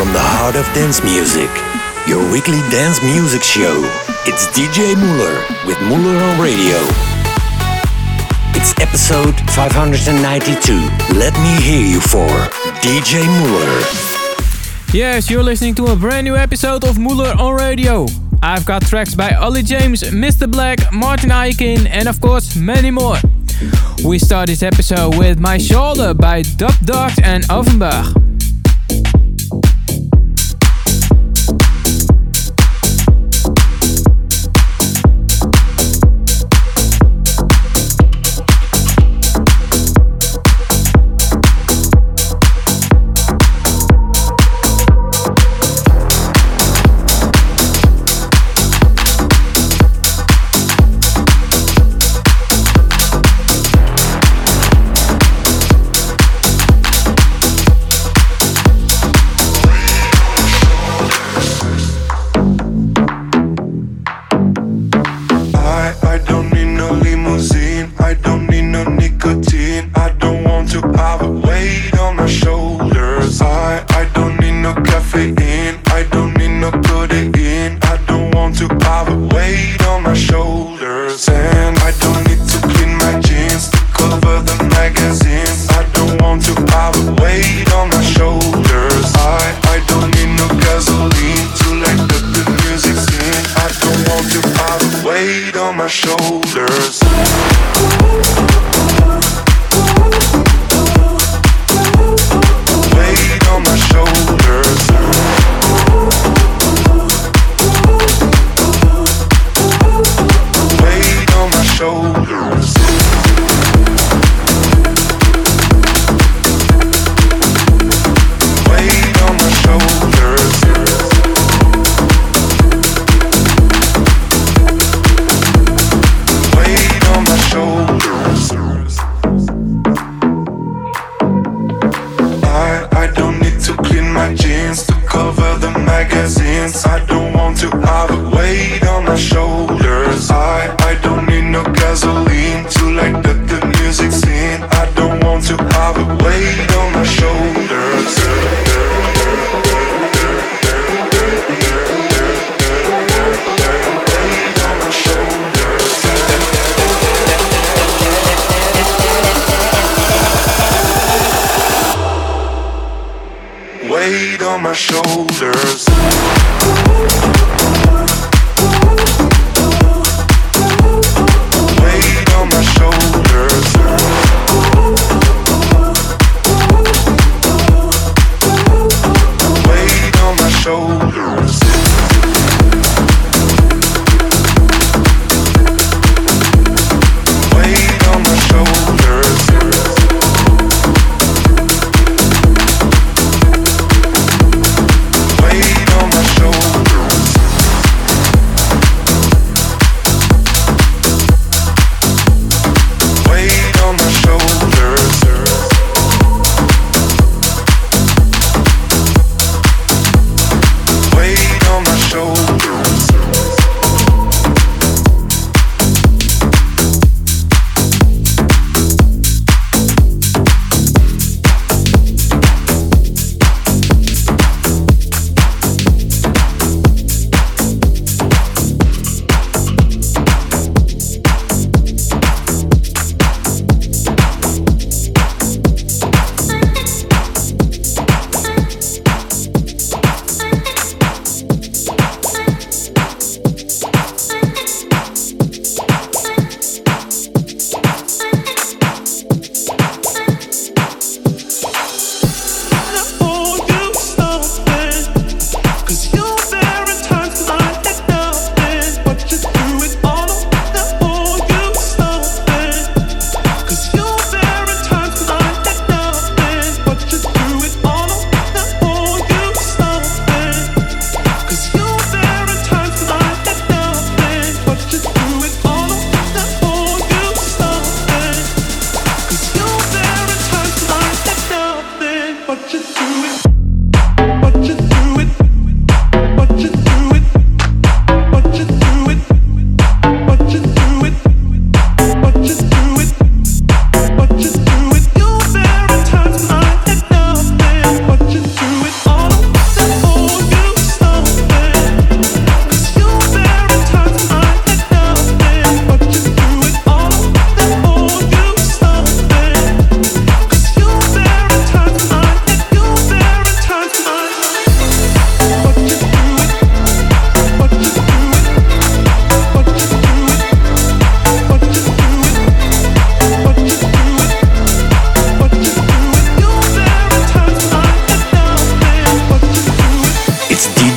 from the heart of dance music, your weekly dance music show. It's DJ Muller with Muller on Radio. It's episode 592. Let me hear you for DJ Muller. Yes, you're listening to a brand new episode of Muller on Radio. I've got tracks by Ollie James, Mr. Black, Martin Ikin, and of course, many more. We start this episode with My Shoulder by Dub Dogs and Offenbach.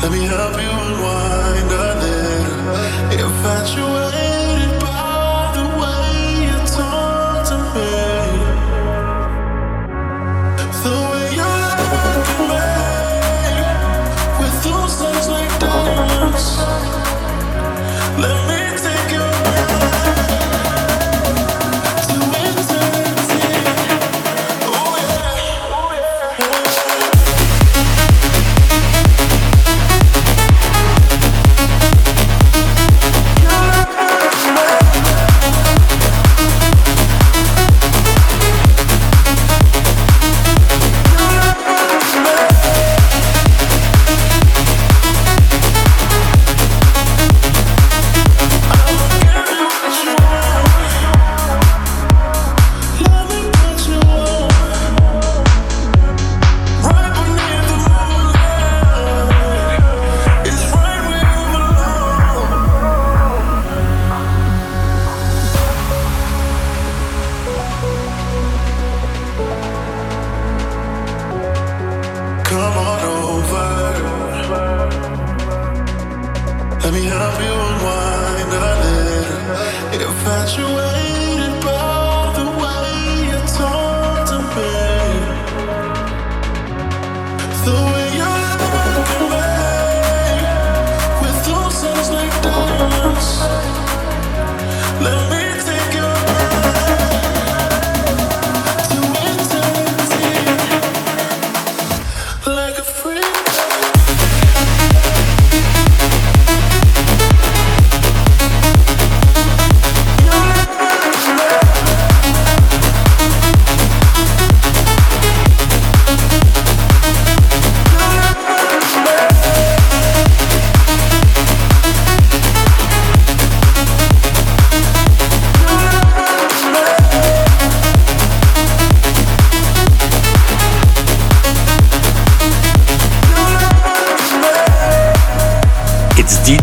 Let me help you unwind. a little. infatuated?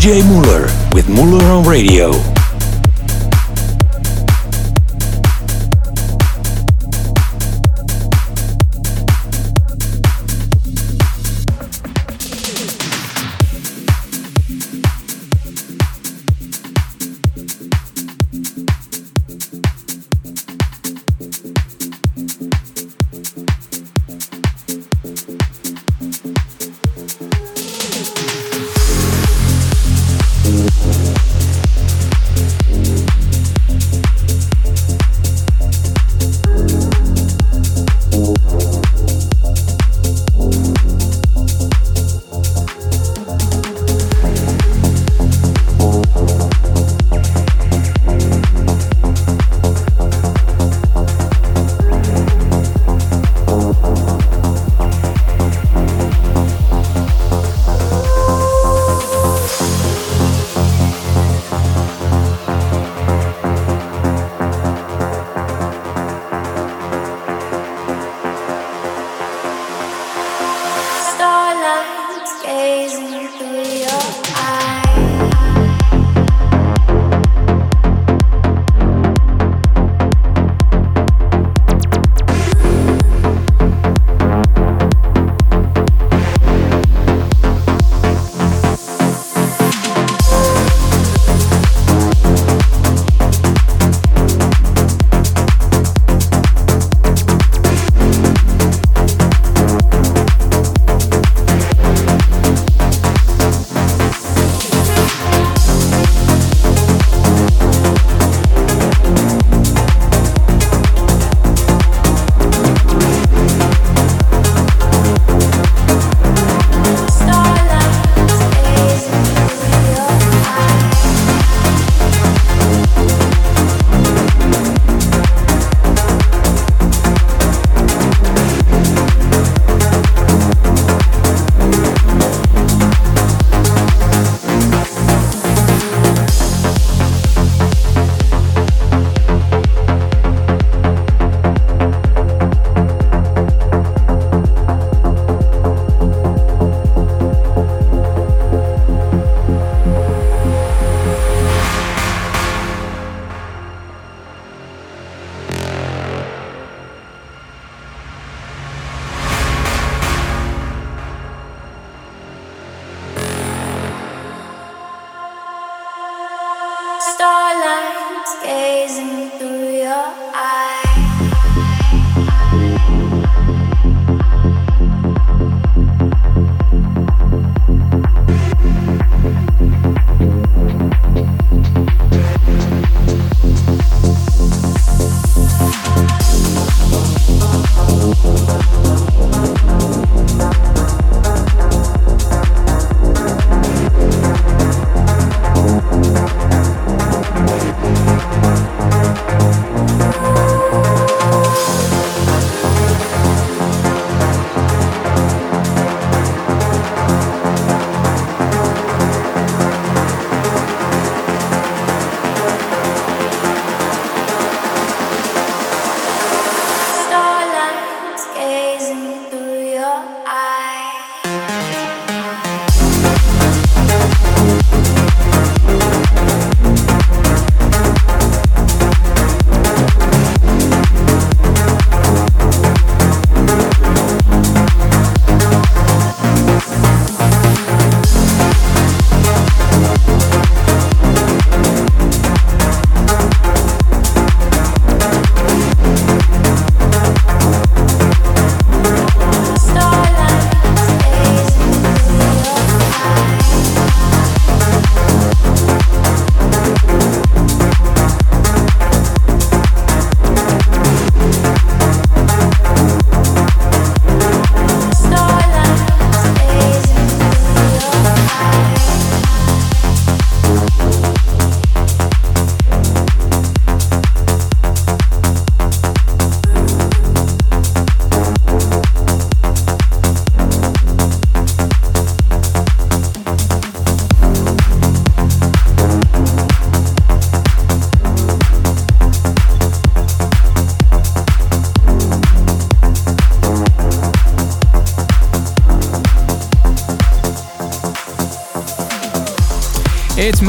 DJ Muller with Muller on Radio.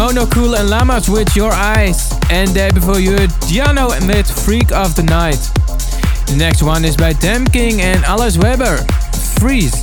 It's Monocool and Lamas with Your Eyes. And day before you Diano with Freak of the Night. The next one is by Dem King and Alice Weber. Freeze.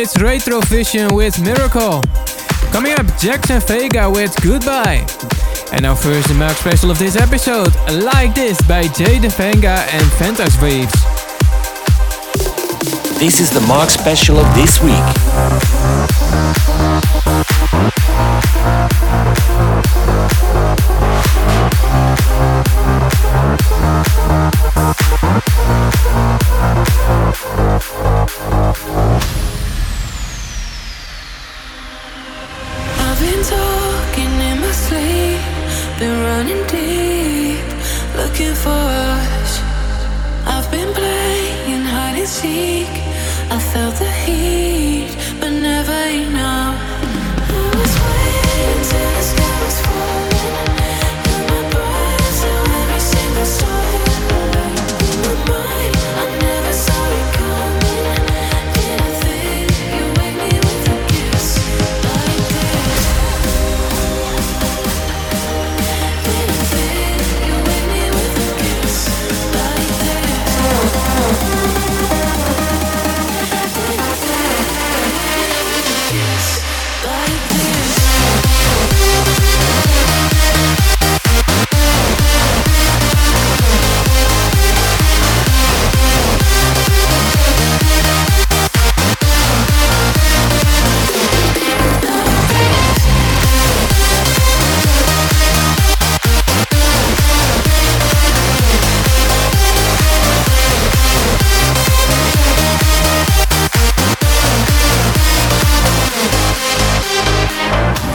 It's Retrovision with Miracle. Coming up, Jackson Vega with Goodbye. And now first Mark special of this episode, Like This by Jaden Venga and Fantas Waves. This is the Mark special of this week.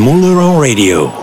Muller on Radio.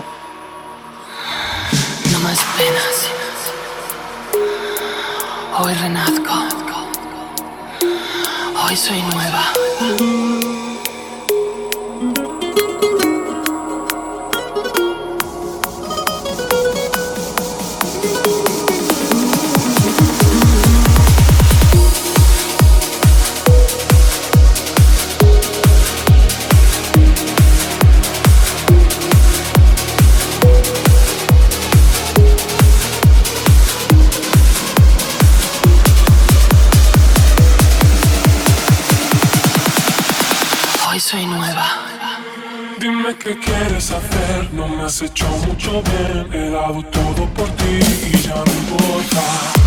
Se hecho mucho bien, he dado todo por ti y ya no importa.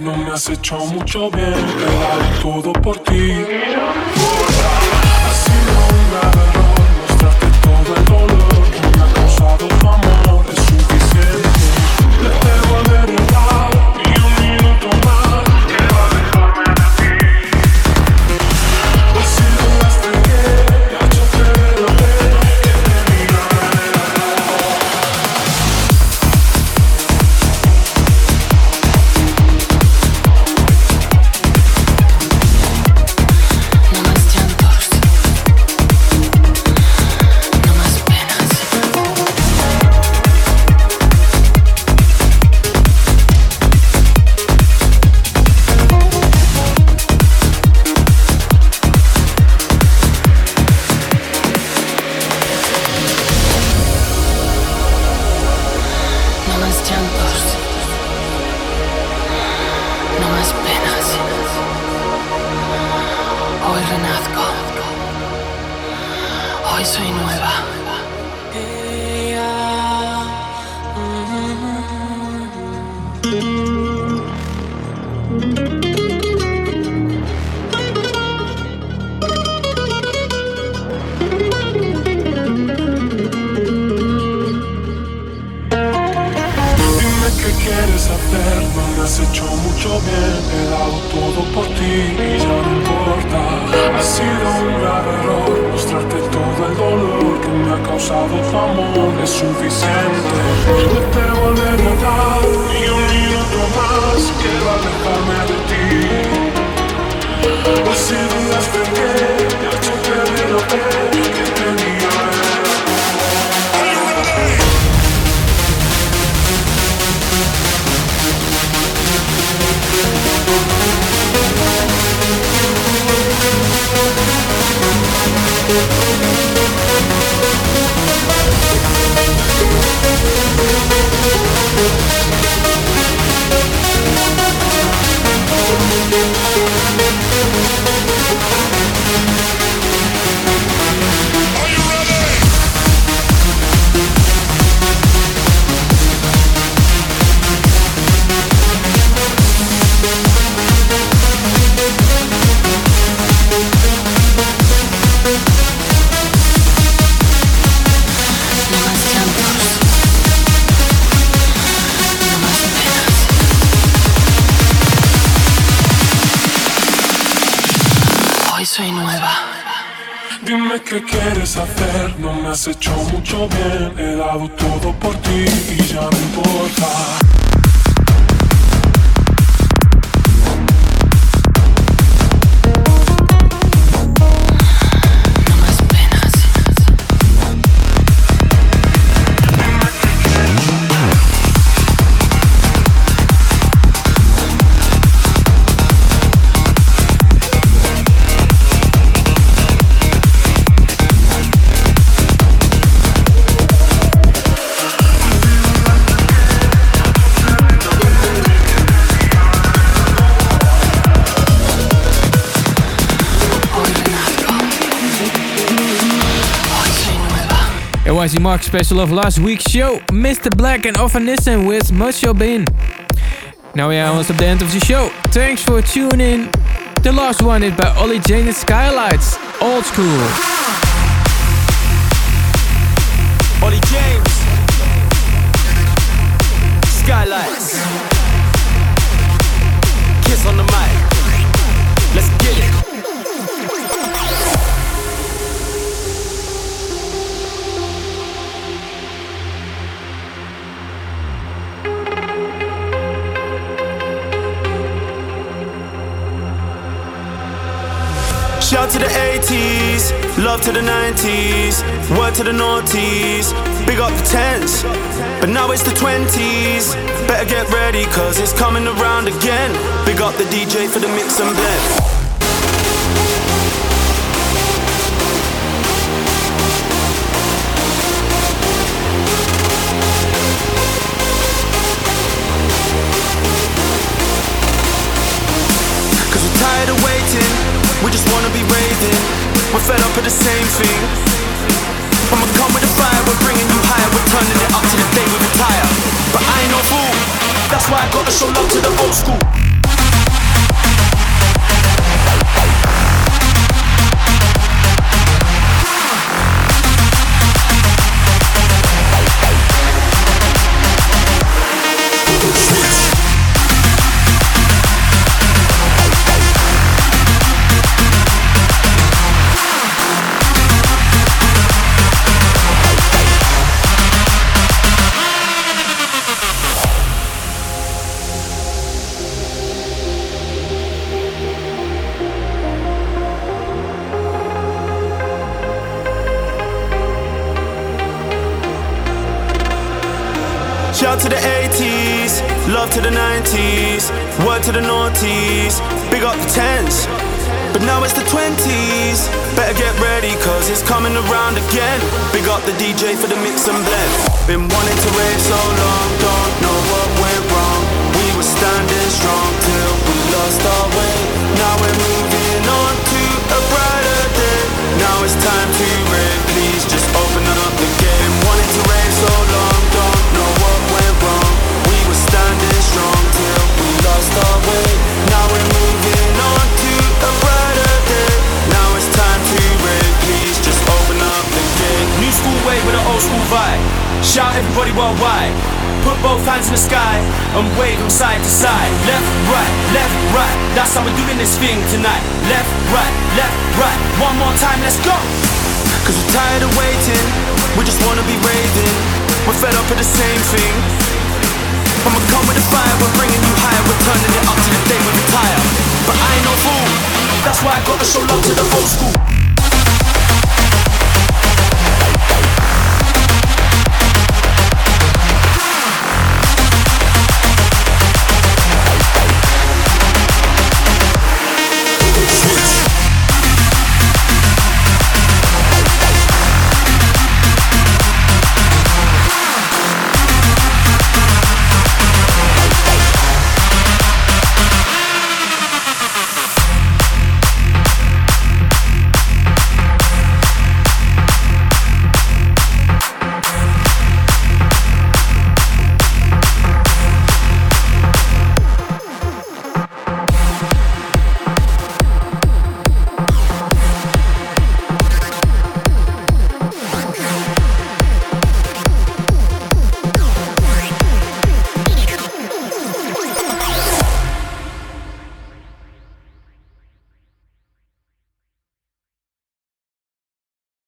no me has hecho mucho bien, te daré todo por ti. has hecho mucho bien, he dado todo por ti y ya no importa. Mark special of last week's show, Mr. Black and Nissen with Mucho Bien. Now we are almost at the end of the show. Thanks for tuning in. The last one is by Ollie Jane and Skylights, Old School. Ollie James, Skylights, Kiss on the mic. To the 80s, love to the 90s, word to the noughties, big up the 10s. But now it's the 20s, better get ready cause it's coming around again. Big up the DJ for the mix and blend. We're fed up with the same thing. I'ma come with the fire, we're bringing you higher. We're turning it up to the day we retire. But I ain't no fool. That's why I gotta show love to the old school. DJ for the Put in the sky wave them side to side. Left, right, left, right. That's how we're doing this thing tonight. Left, right, left, right. One more time, let's go. Cause we're tired of waiting. We just wanna be raving. We're fed up with the same thing. I'ma come with the fire, we're bringing you higher. We're turning it up to the day we retire. But I ain't no fool. That's why I gotta show love to the old school.